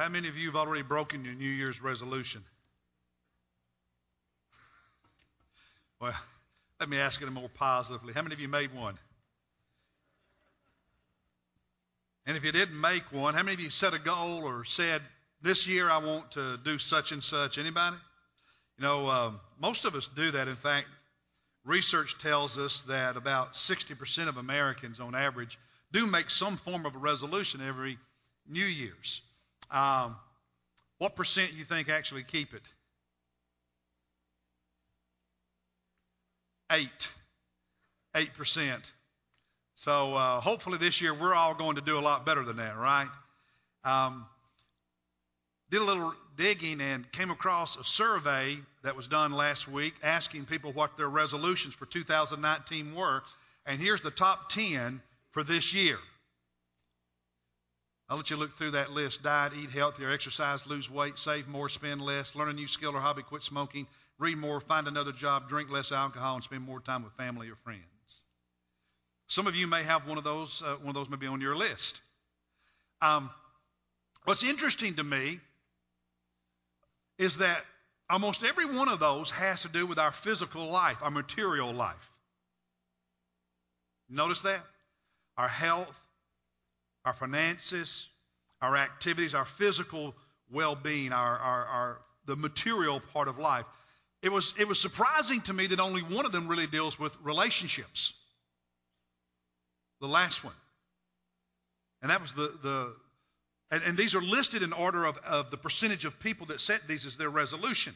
How many of you have already broken your New Year's resolution? Well, let me ask it more positively. How many of you made one? And if you didn't make one, how many of you set a goal or said, this year I want to do such and such? Anybody? You know, um, most of us do that. In fact, research tells us that about 60% of Americans, on average, do make some form of a resolution every New Year's. Um, what percent do you think actually keep it? Eight. Eight percent. So uh, hopefully this year we're all going to do a lot better than that, right? Um, did a little digging and came across a survey that was done last week asking people what their resolutions for 2019 were. And here's the top 10 for this year. I'll let you look through that list diet, eat healthier, exercise, lose weight, save more, spend less, learn a new skill or hobby, quit smoking, read more, find another job, drink less alcohol, and spend more time with family or friends. Some of you may have one of those. Uh, one of those may be on your list. Um, what's interesting to me is that almost every one of those has to do with our physical life, our material life. Notice that? Our health, our finances, our activities, our physical well-being, our, our, our the material part of life. It was it was surprising to me that only one of them really deals with relationships the last one. And that was the, the and, and these are listed in order of, of the percentage of people that set these as their resolution.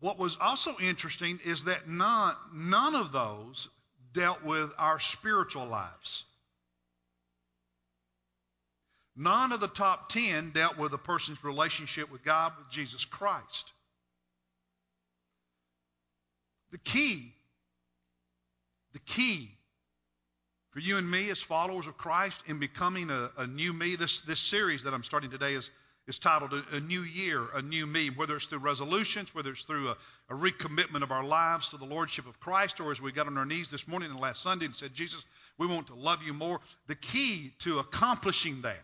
What was also interesting is that none, none of those dealt with our spiritual lives. None of the top 10 dealt with a person's relationship with God, with Jesus Christ. The key the key for you and me as followers of Christ in becoming a, a new me. This, this series that I'm starting today is, is titled a, New Year, a New Me, whether it's through resolutions, whether it's through a, a recommitment of our lives to the Lordship of Christ, or as we got on our knees this morning and last Sunday and said, Jesus, we want to love you more. The key to accomplishing that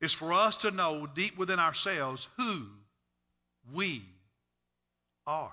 is for us to know deep within ourselves who we are.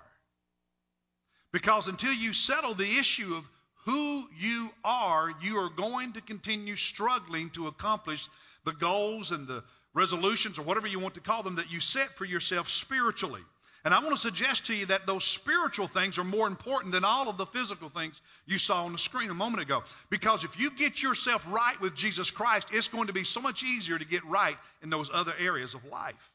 Because until you settle the issue of who you are, you are going to continue struggling to accomplish the goals and the resolutions or whatever you want to call them that you set for yourself spiritually. And I want to suggest to you that those spiritual things are more important than all of the physical things you saw on the screen a moment ago. Because if you get yourself right with Jesus Christ, it's going to be so much easier to get right in those other areas of life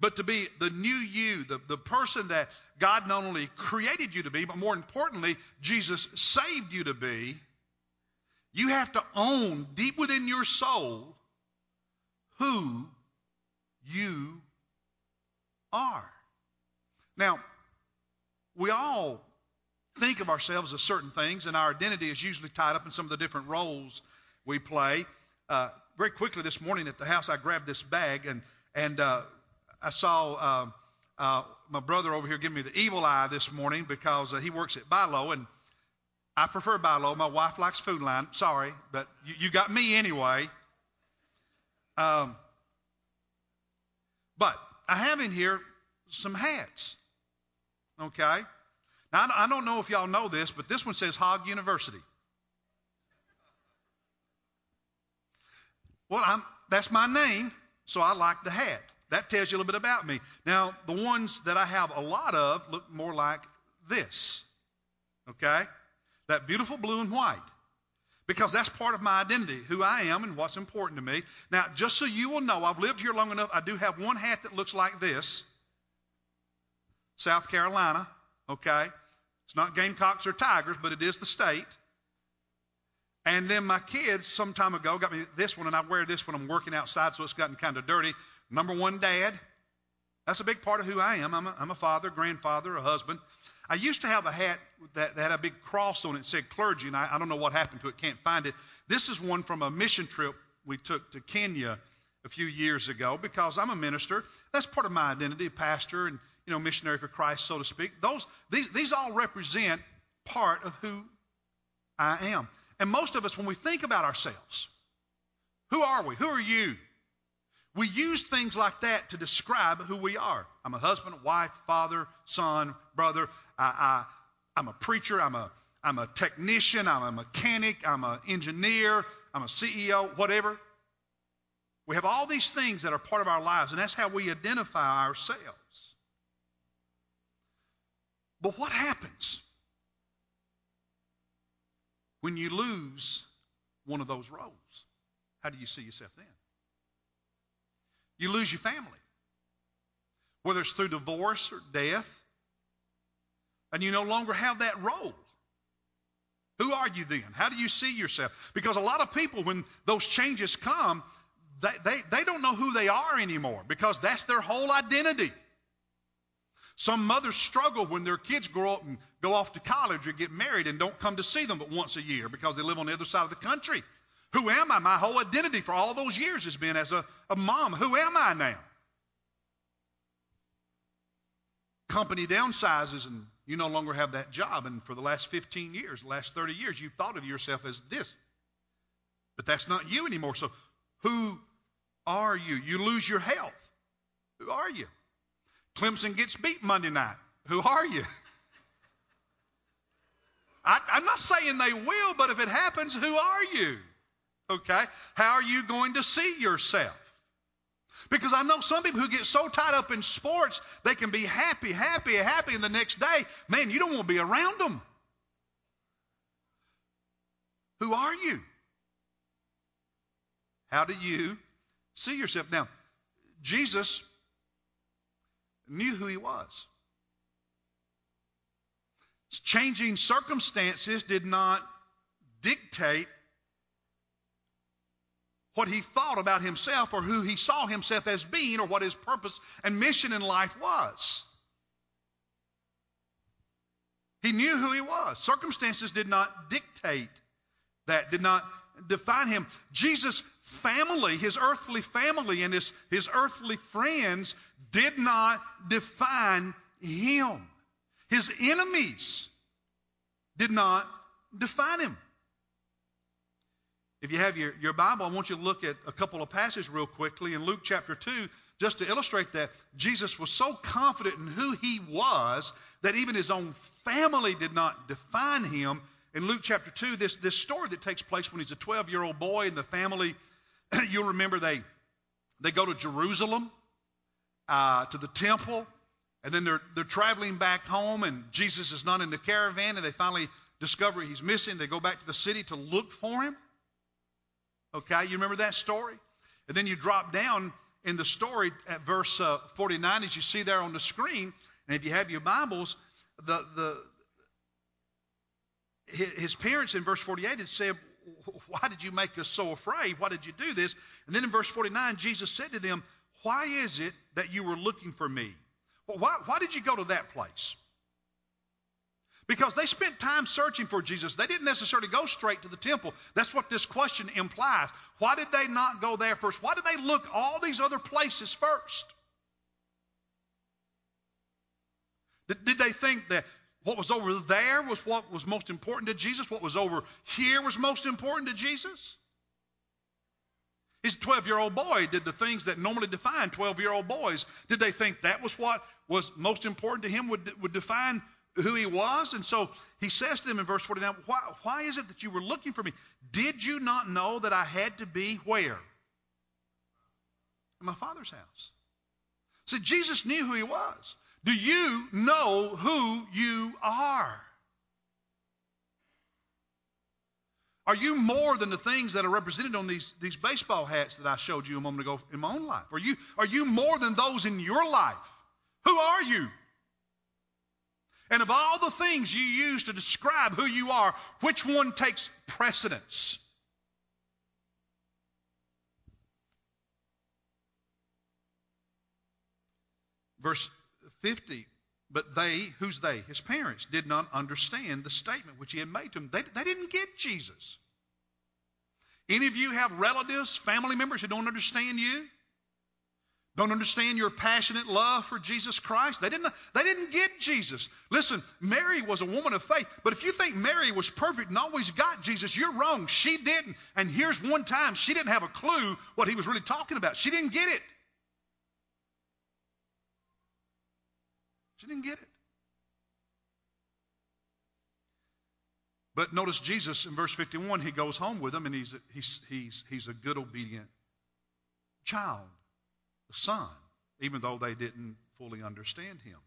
but to be the new you, the, the person that God not only created you to be, but more importantly, Jesus saved you to be, you have to own deep within your soul who you are. Now, we all think of ourselves as certain things, and our identity is usually tied up in some of the different roles we play. Uh, very quickly this morning at the house, I grabbed this bag, and and uh, I saw uh, uh, my brother over here give me the evil eye this morning because uh, he works at Bi-Lo, and I prefer Bi-Lo. My wife likes Food Lion. Sorry, but you, you got me anyway. Um, but I have in here some hats. Okay? Now, I don't know if y'all know this, but this one says Hog University. Well, I'm, that's my name, so I like the hat. That tells you a little bit about me. Now, the ones that I have a lot of look more like this. Okay? That beautiful blue and white. Because that's part of my identity, who I am and what's important to me. Now, just so you will know, I've lived here long enough, I do have one hat that looks like this South Carolina. Okay? It's not Gamecocks or Tigers, but it is the state. And then my kids, some time ago, got me this one, and I wear this when I'm working outside, so it's gotten kind of dirty. Number one, dad. That's a big part of who I am. I'm a, I'm a father, grandfather, a husband. I used to have a hat that, that had a big cross on it, said clergy, and I, I don't know what happened to it, can't find it. This is one from a mission trip we took to Kenya a few years ago because I'm a minister. That's part of my identity, pastor and you know missionary for Christ, so to speak. Those these these all represent part of who I am. And most of us, when we think about ourselves, who are we? Who are you? We use things like that to describe who we are. I'm a husband, wife, father, son, brother. I, I'm a preacher. I'm a, I'm a technician. I'm a mechanic. I'm an engineer. I'm a CEO, whatever. We have all these things that are part of our lives, and that's how we identify ourselves. But what happens when you lose one of those roles? How do you see yourself then? You lose your family, whether it's through divorce or death, and you no longer have that role. Who are you then? How do you see yourself? Because a lot of people, when those changes come, they, they, they don't know who they are anymore because that's their whole identity. Some mothers struggle when their kids grow up and go off to college or get married and don't come to see them but once a year because they live on the other side of the country. Who am I? My whole identity for all those years has been as a, a mom. Who am I now? Company downsizes and you no longer have that job. And for the last 15 years, the last 30 years, you've thought of yourself as this. But that's not you anymore. So who are you? You lose your health. Who are you? Clemson gets beat Monday night. Who are you? I, am not saying they will, but if it happens, who are you? Okay? How are you going to see yourself? Because I know some people who get so tied up in sports, they can be happy, happy, happy, and the next day, man, you don't want to be around them. Who are you? How do you see yourself? Now, Jesus knew who he was. Changing circumstances did not dictate what he thought about himself or who he saw himself as being or what his purpose and mission in life was. He knew who he was. Circumstances did not dictate that, did not define him. Jesus' family, his earthly family, and his, his earthly friends did not define him. His enemies did not define him. If you have your, your Bible, I want you to look at a couple of passages real quickly. In Luke chapter 2, just to illustrate that, Jesus was so confident in who he was that even his own family did not define him. In Luke chapter 2, this, this story that takes place when he's a 12 year old boy and the family, you'll remember they, they go to Jerusalem, uh, to the temple, and then they're, they're traveling back home, and Jesus is not in the caravan, and they finally discover he's missing. They go back to the city to look for him. Okay, you remember that story? And then you drop down in the story at verse uh, 49, as you see there on the screen. And if you have your Bibles, the, the his parents in verse 48 had said, Why did you make us so afraid? Why did you do this? And then in verse 49, Jesus said to them, Why is it that you were looking for me? Well, why, why did you go to that place? Because they spent time searching for Jesus. They didn't necessarily go straight to the temple. That's what this question implies. Why did they not go there first? Why did they look all these other places first? Did, did they think that what was over there was what was most important to Jesus? What was over here was most important to Jesus? His 12 year old boy did the things that normally define 12 year old boys. Did they think that was what was most important to him, would, would define who he was. And so he says to them in verse 49, why, why is it that you were looking for me? Did you not know that I had to be where? In my father's house. So Jesus knew who he was. Do you know who you are? Are you more than the things that are represented on these, these baseball hats that I showed you a moment ago in my own life? Are you, are you more than those in your life? Who are you? And of all the things you use to describe who you are, which one takes precedence? Verse 50 But they, who's they? His parents, did not understand the statement which he had made to them. They, they didn't get Jesus. Any of you have relatives, family members who don't understand you? Don't understand your passionate love for Jesus Christ. They didn't, they didn't get Jesus. Listen, Mary was a woman of faith, but if you think Mary was perfect and always got Jesus, you're wrong. She didn't. And here's one time she didn't have a clue what he was really talking about. She didn't get it. She didn't get it. But notice Jesus in verse 51, he goes home with them and he's, he's, he's, he's a good, obedient child, a son, even though they didn't fully understand him.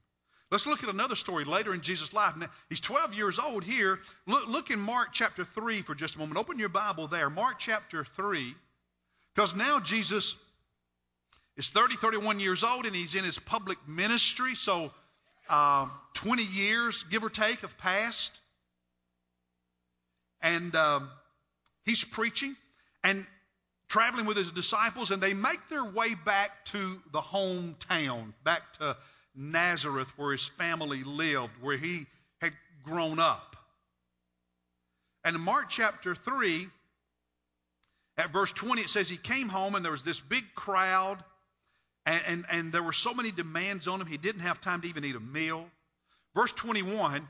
Let's look at another story later in Jesus' life. Now, he's 12 years old here. Look, look in Mark chapter 3 for just a moment. Open your Bible there. Mark chapter 3. Because now Jesus is 30, 31 years old, and he's in his public ministry. So uh, 20 years, give or take, have passed and um, he's preaching and traveling with his disciples, and they make their way back to the hometown, back to Nazareth, where his family lived, where he had grown up. And in Mark chapter 3, at verse 20, it says he came home and there was this big crowd, and, and, and there were so many demands on him, he didn't have time to even eat a meal. Verse 21,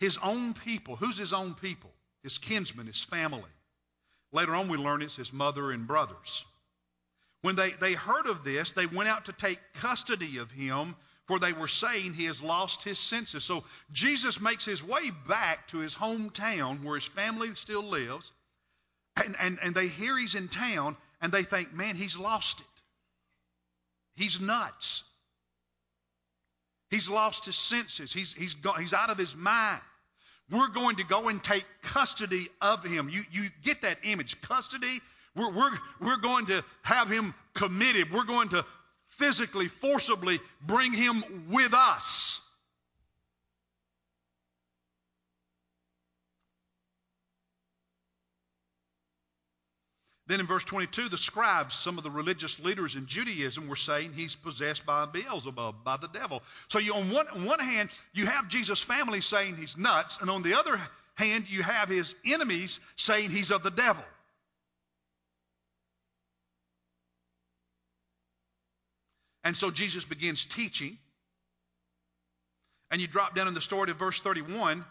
his own people. Who's his own people? his kinsmen, his family. Later on, we learn it's his mother and brothers. When they, they heard of this, they went out to take custody of him, for they were saying he has lost his senses. So Jesus makes his way back to his hometown where his family still lives, and, and, and they hear he's in town, and they think, man, he's lost it. He's nuts. He's lost his senses. He's, he's, got, he's out of his mind. We're going to go and take custody of him. You, you get that image. Custody. We're, we're, we're going to have him committed. We're going to physically, forcibly bring him with us. Then in verse 22, the scribes, some of the religious leaders in Judaism, were saying he's possessed by Beelzebub, by the devil. So you, on, one, on one hand, you have Jesus' family saying he's nuts, and on the other hand, you have his enemies saying he's of the devil. And so Jesus begins teaching. And you drop down in the story to verse 31.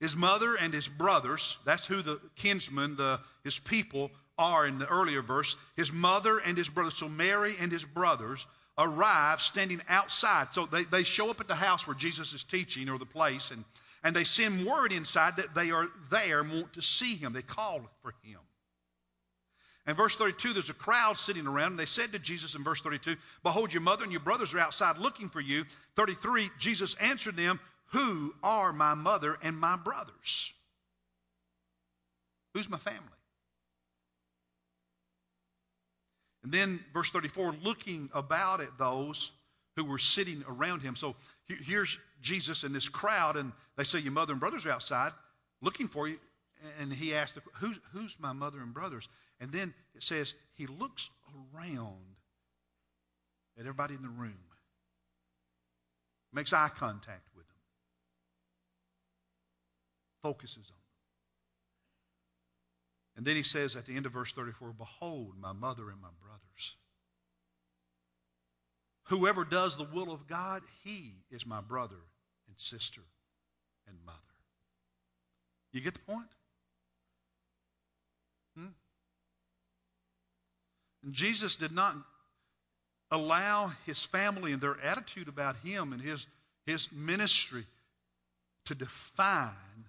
His mother and his brothers, that's who the kinsmen, the, his people, are in the earlier verse, his mother and his brothers, so Mary and his brothers, arrive standing outside. So they, they show up at the house where Jesus is teaching or the place, and, and they send word inside that they are there and want to see him. They call for him. And verse 32, there's a crowd sitting around, and they said to Jesus in verse 32, Behold, your mother and your brothers are outside looking for you. 33, Jesus answered them, Who are my mother and my brothers? Who's my family? And then, verse 34, looking about at those who were sitting around him. So here's Jesus and this crowd, and they say, Your mother and brothers are outside looking for you. And he asked, Who's, who's my mother and brothers? And then it says, He looks around at everybody in the room, makes eye contact with them, focuses on them. And then he says at the end of verse 34 Behold, my mother and my brothers. Whoever does the will of God, he is my brother and sister and mother. You get the point? Hmm? And Jesus did not allow his family and their attitude about him and his, his ministry to define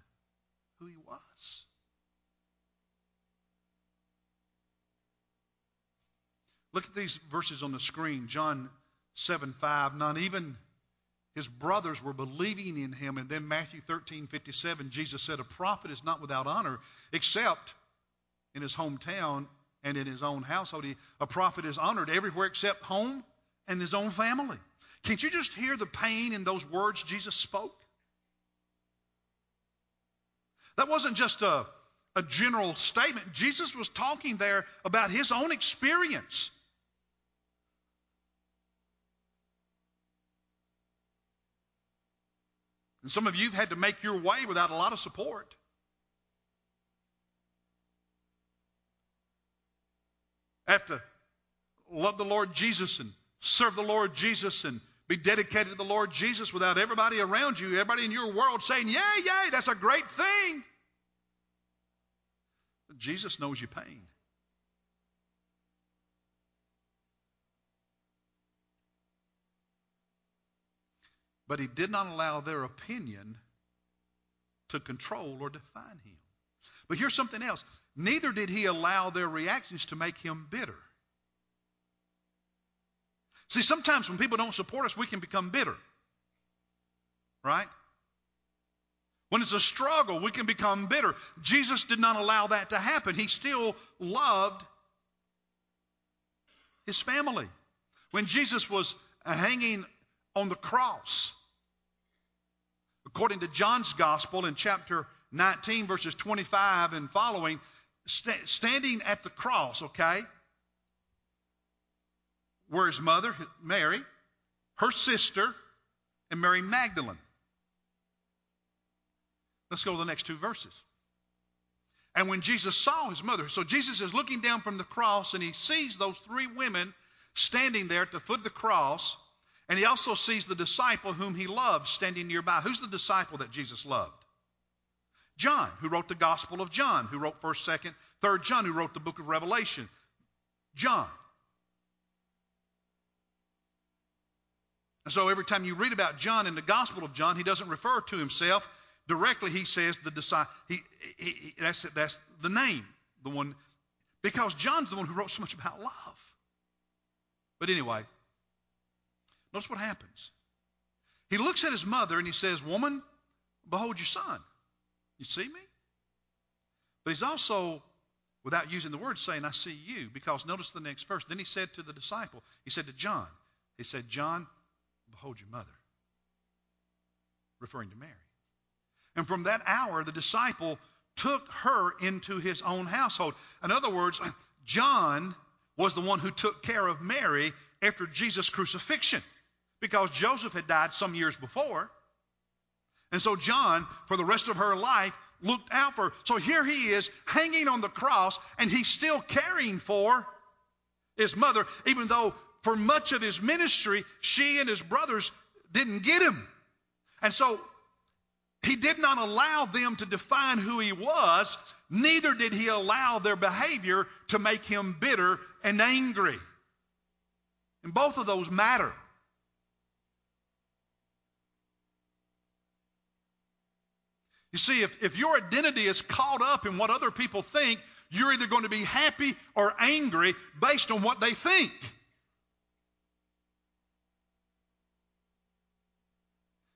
who he was. Look at these verses on the screen. John 7 5. Not even his brothers were believing in him. And then Matthew 13 57, Jesus said, A prophet is not without honor except in his hometown and in his own household. A prophet is honored everywhere except home and his own family. Can't you just hear the pain in those words Jesus spoke? That wasn't just a, a general statement. Jesus was talking there about his own experience. And some of you have had to make your way without a lot of support. Have to love the Lord Jesus and serve the Lord Jesus and be dedicated to the Lord Jesus without everybody around you, everybody in your world saying, Yay, yay, that's a great thing. But Jesus knows your pain. But he did not allow their opinion to control or define him. But here's something else. Neither did he allow their reactions to make him bitter. See, sometimes when people don't support us, we can become bitter. Right? When it's a struggle, we can become bitter. Jesus did not allow that to happen. He still loved his family. When Jesus was hanging on the cross, according to John's Gospel in chapter 19, verses 25 and following, st- standing at the cross, okay, were his mother, Mary, her sister, and Mary Magdalene. Let's go to the next two verses. And when Jesus saw his mother, so Jesus is looking down from the cross and he sees those three women standing there at the foot of the cross, and he also sees the disciple whom he loved standing nearby. Who's the disciple that Jesus loved? John, who wrote the Gospel of John, who wrote 1st, 2nd, 3rd John, who wrote the book of Revelation. John. And so every time you read about John in the Gospel of John, he doesn't refer to himself directly. He says the disciple. He, he, he, that's that's the name, the one, because John's the one who wrote so much about love. But anyway, notice what happens. He looks at his mother and he says, "Woman, behold your son." You see me? But he's also, without using the word, saying, I see you. Because notice the next verse. Then he said to the disciple, he said to John, he said, John, behold your mother. Referring to Mary. And from that hour, the disciple took her into his own household. In other words, John was the one who took care of Mary after Jesus' crucifixion because Joseph had died some years before. And so John, for the rest of her life, looked out for her. So here he is hanging on the cross, and he's still caring for his mother, even though for much of his ministry, she and his brothers didn't get him. And so he did not allow them to define who he was, neither did he allow their behavior to make him bitter and angry. And both of those matter. You see, if, if your identity is caught up in what other people think, you're either going to be happy or angry based on what they think.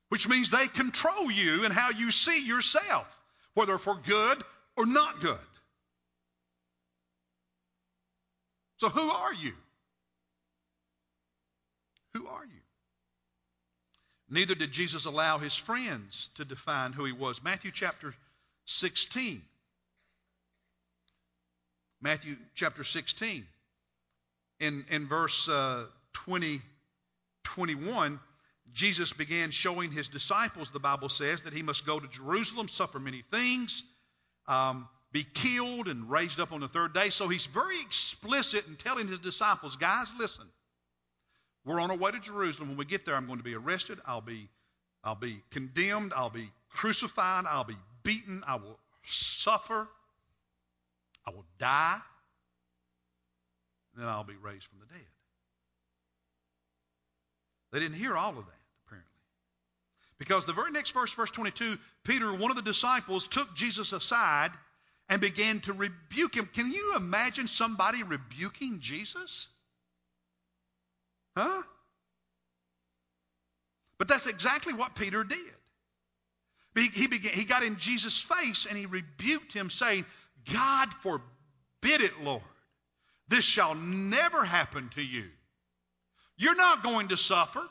Which means they control you and how you see yourself, whether for good or not good. So, who are you? Who are you? Neither did Jesus allow his friends to define who he was. Matthew chapter 16. Matthew chapter 16. In, in verse uh, 20, 21, Jesus began showing his disciples, the Bible says, that he must go to Jerusalem, suffer many things, um, be killed, and raised up on the third day. So he's very explicit in telling his disciples, guys, listen. We're on our way to Jerusalem. When we get there, I'm going to be arrested. I'll be, I'll be condemned. I'll be crucified. I'll be beaten. I will suffer. I will die. Then I'll be raised from the dead. They didn't hear all of that, apparently. Because the very next verse, verse 22, Peter, one of the disciples, took Jesus aside and began to rebuke him. Can you imagine somebody rebuking Jesus? Huh? But that's exactly what Peter did. He, began, he got in Jesus' face and he rebuked him, saying, God forbid it, Lord. This shall never happen to you. You're not going to suffer.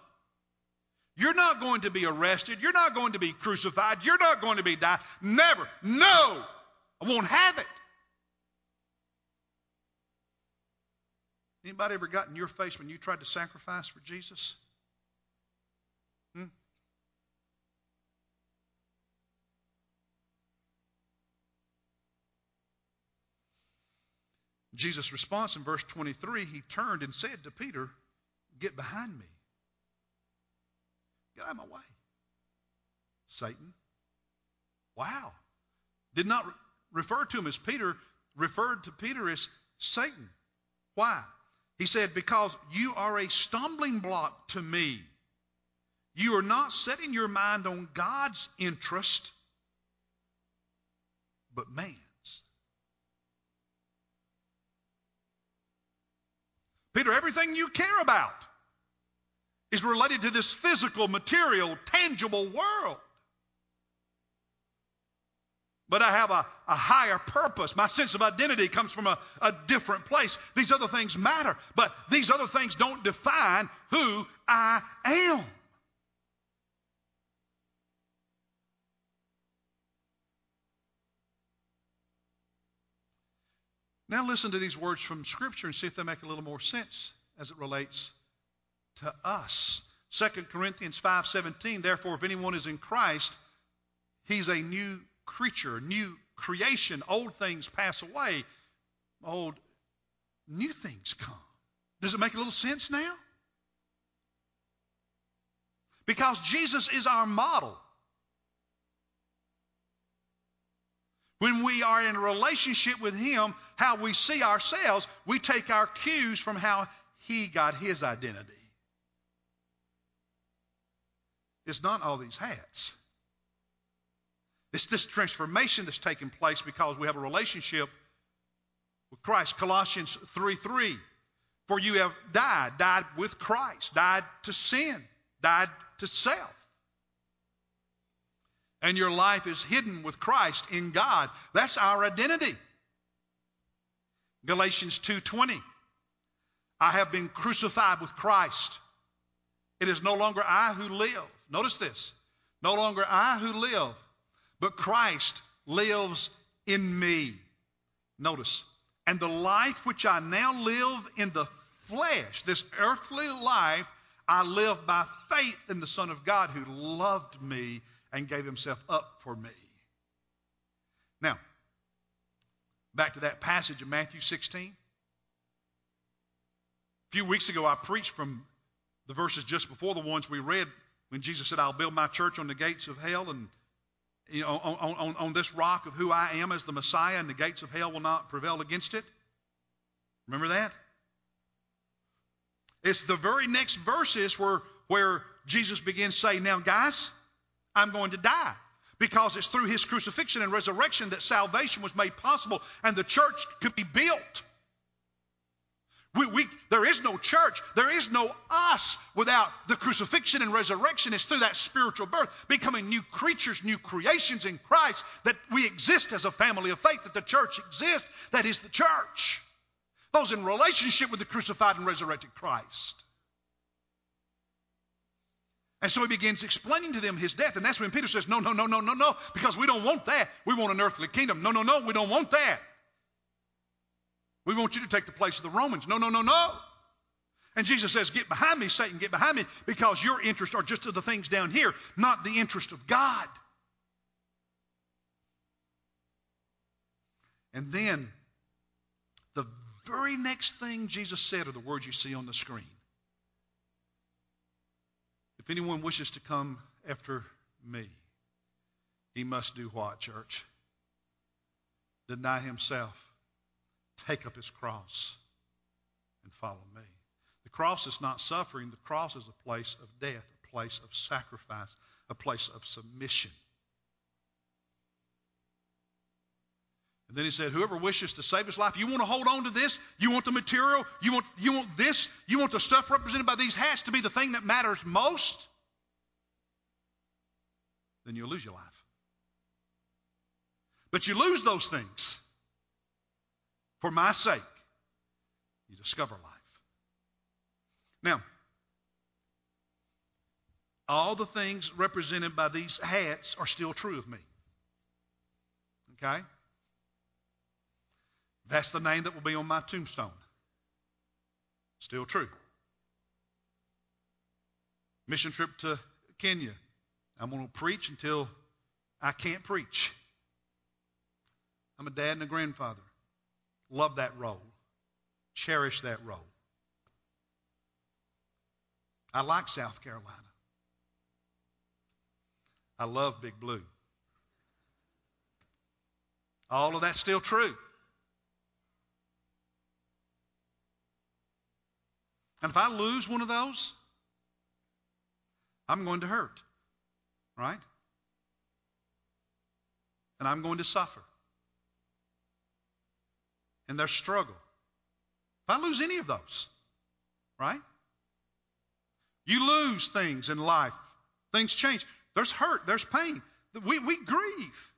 You're not going to be arrested. You're not going to be crucified. You're not going to be died. Never. No. I won't have it. Anybody ever got in your face when you tried to sacrifice for Jesus? Hmm? Jesus' response in verse 23, he turned and said to Peter, Get behind me. Get out of my way. Satan. Wow. Did not re- refer to him as Peter, referred to Peter as Satan. Why? He said, Because you are a stumbling block to me. You are not setting your mind on God's interest, but man's. Peter, everything you care about is related to this physical, material, tangible world. But I have a, a higher purpose. My sense of identity comes from a, a different place. These other things matter, but these other things don't define who I am. Now listen to these words from Scripture and see if they make a little more sense as it relates to us. 2 Corinthians 5:17 Therefore if anyone is in Christ he's a new creature, new creation. Old things pass away, old new things come. Does it make a little sense now? Because Jesus is our model. When we are in a relationship with Him, how we see ourselves, we take our cues from how He got His identity. It's not all these hats. It's this transformation that's taking place because we have a relationship with Christ. Colossians 3 3. For you have died, died with Christ, died to sin, died to self and your life is hidden with Christ in God. That's our identity. Galatians 2:20 I have been crucified with Christ. It is no longer I who live. Notice this. No longer I who live, but Christ lives in me. Notice. And the life which I now live in the flesh, this earthly life, I live by faith in the Son of God who loved me and gave himself up for me. Now, back to that passage in Matthew 16. A few weeks ago, I preached from the verses just before the ones we read when Jesus said, I'll build my church on the gates of hell and you know, on, on, on this rock of who I am as the Messiah, and the gates of hell will not prevail against it. Remember that? It's the very next verses where, where Jesus begins saying, Now, guys, I'm going to die. Because it's through his crucifixion and resurrection that salvation was made possible and the church could be built. We, we, there is no church. There is no us without the crucifixion and resurrection. It's through that spiritual birth, becoming new creatures, new creations in Christ, that we exist as a family of faith, that the church exists. That is the church. Those in relationship with the crucified and resurrected Christ. And so he begins explaining to them his death. And that's when Peter says, No, no, no, no, no, no, because we don't want that. We want an earthly kingdom. No, no, no, we don't want that. We want you to take the place of the Romans. No, no, no, no. And Jesus says, Get behind me, Satan, get behind me, because your interests are just of the things down here, not the interest of God. And then the very next thing Jesus said are the words you see on the screen. If anyone wishes to come after me, he must do what, church? Deny himself, take up his cross, and follow me. The cross is not suffering, the cross is a place of death, a place of sacrifice, a place of submission. And then he said, Whoever wishes to save his life, you want to hold on to this? You want the material? You want, you want this? You want the stuff represented by these hats to be the thing that matters most? Then you'll lose your life. But you lose those things for my sake. You discover life. Now, all the things represented by these hats are still true of me. Okay? That's the name that will be on my tombstone. Still true. Mission trip to Kenya. I'm going to preach until I can't preach. I'm a dad and a grandfather. Love that role. Cherish that role. I like South Carolina. I love Big Blue. All of that's still true. And if I lose one of those, I'm going to hurt. Right? And I'm going to suffer. And their struggle. If I lose any of those, right? You lose things in life. Things change. There's hurt, there's pain. We, we grieve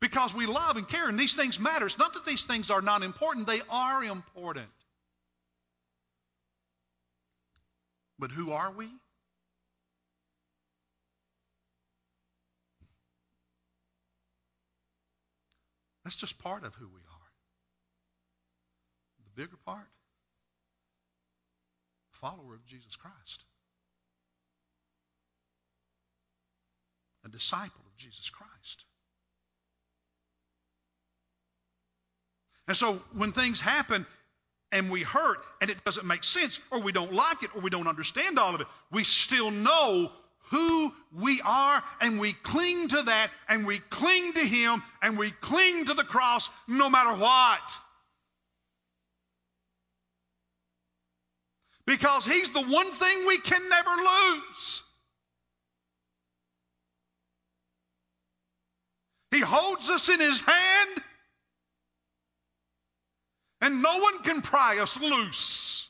because we love and care, and these things matter. It's not that these things are not important, they are important. But who are we? That's just part of who we are. The bigger part, follower of Jesus Christ. A disciple of Jesus Christ. And so when things happen and we hurt and it doesn't make sense or we don't like it or we don't understand all of it, we still know who we are and we cling to that and we cling to Him and we cling to the cross no matter what. Because He's the one thing we can never lose. He holds us in His hand and no one can pry us loose.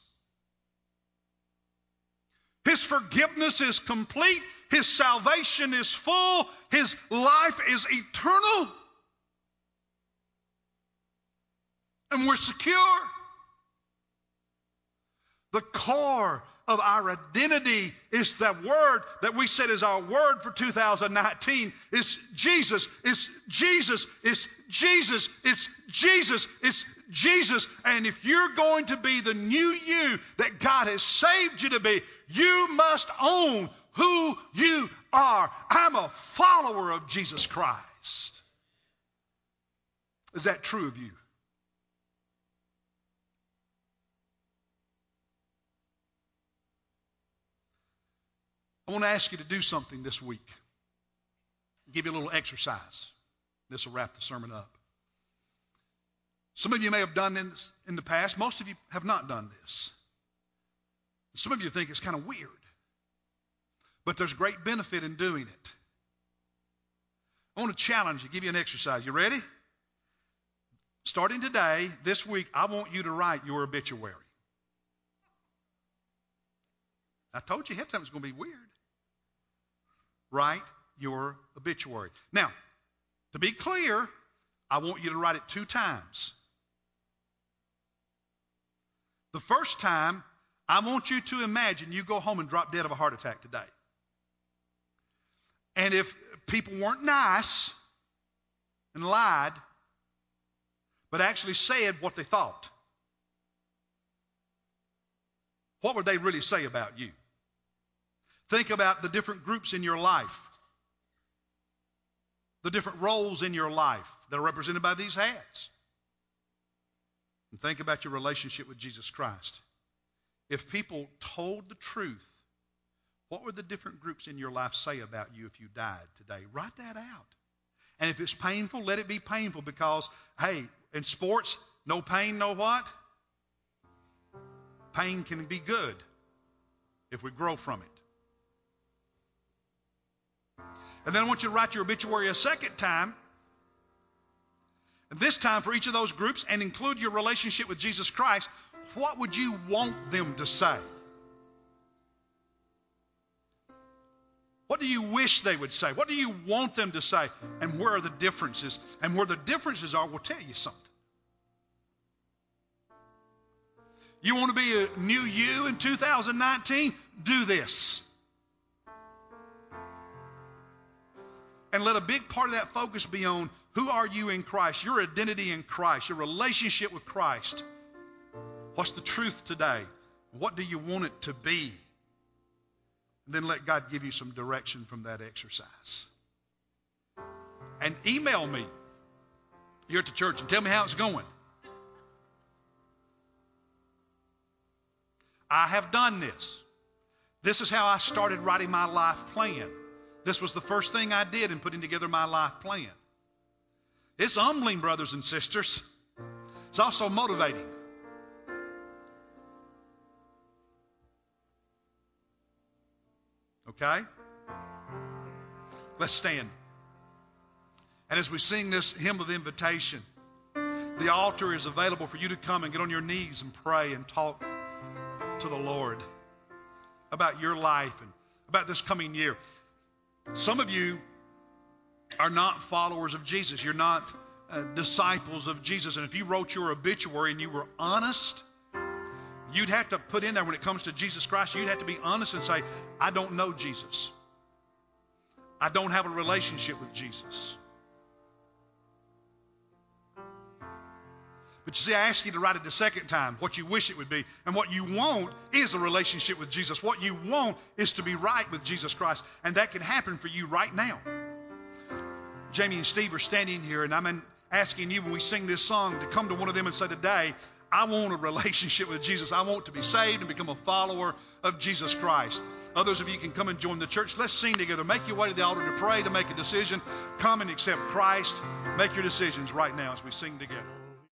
His forgiveness is complete. His salvation is full. His life is eternal. And we're secure. The core of our identity is that word that we said is our word for 2019 is Jesus. It's Jesus. It's Jesus. It's Jesus. It's Jesus. And if you're going to be the new you that God has saved you to be, you must own who you are. I'm a follower of Jesus Christ. Is that true of you? I want to ask you to do something this week. Give you a little exercise. This will wrap the sermon up. Some of you may have done this in the past. Most of you have not done this. Some of you think it's kind of weird. But there's great benefit in doing it. I want to challenge you, give you an exercise. You ready? Starting today, this week, I want you to write your obituary. I told you ahead of time it's going to be weird write your obituary. Now, to be clear, I want you to write it two times. The first time, I want you to imagine you go home and drop dead of a heart attack today. And if people weren't nice and lied, but actually said what they thought, what would they really say about you? Think about the different groups in your life, the different roles in your life that are represented by these hats. And think about your relationship with Jesus Christ. If people told the truth, what would the different groups in your life say about you if you died today? Write that out. And if it's painful, let it be painful because, hey, in sports, no pain, no what? Pain can be good if we grow from it. And then I want you to write your obituary a second time. And this time for each of those groups and include your relationship with Jesus Christ. What would you want them to say? What do you wish they would say? What do you want them to say? And where are the differences? And where the differences are, we'll tell you something. You want to be a new you in 2019? Do this. And let a big part of that focus be on who are you in Christ, your identity in Christ, your relationship with Christ. What's the truth today? What do you want it to be? And then let God give you some direction from that exercise. And email me here at the church and tell me how it's going. I have done this. This is how I started writing my life plan. This was the first thing I did in putting together my life plan. It's humbling, brothers and sisters. It's also motivating. Okay? Let's stand. And as we sing this hymn of invitation, the altar is available for you to come and get on your knees and pray and talk to the Lord about your life and about this coming year. Some of you are not followers of Jesus. You're not uh, disciples of Jesus. And if you wrote your obituary and you were honest, you'd have to put in there when it comes to Jesus Christ, you'd have to be honest and say, I don't know Jesus. I don't have a relationship with Jesus. But you see, I ask you to write it the second time, what you wish it would be. And what you want is a relationship with Jesus. What you want is to be right with Jesus Christ. And that can happen for you right now. Jamie and Steve are standing here, and I'm asking you when we sing this song to come to one of them and say, Today, I want a relationship with Jesus. I want to be saved and become a follower of Jesus Christ. Others of you can come and join the church. Let's sing together. Make your way to the altar to pray, to make a decision. Come and accept Christ. Make your decisions right now as we sing together.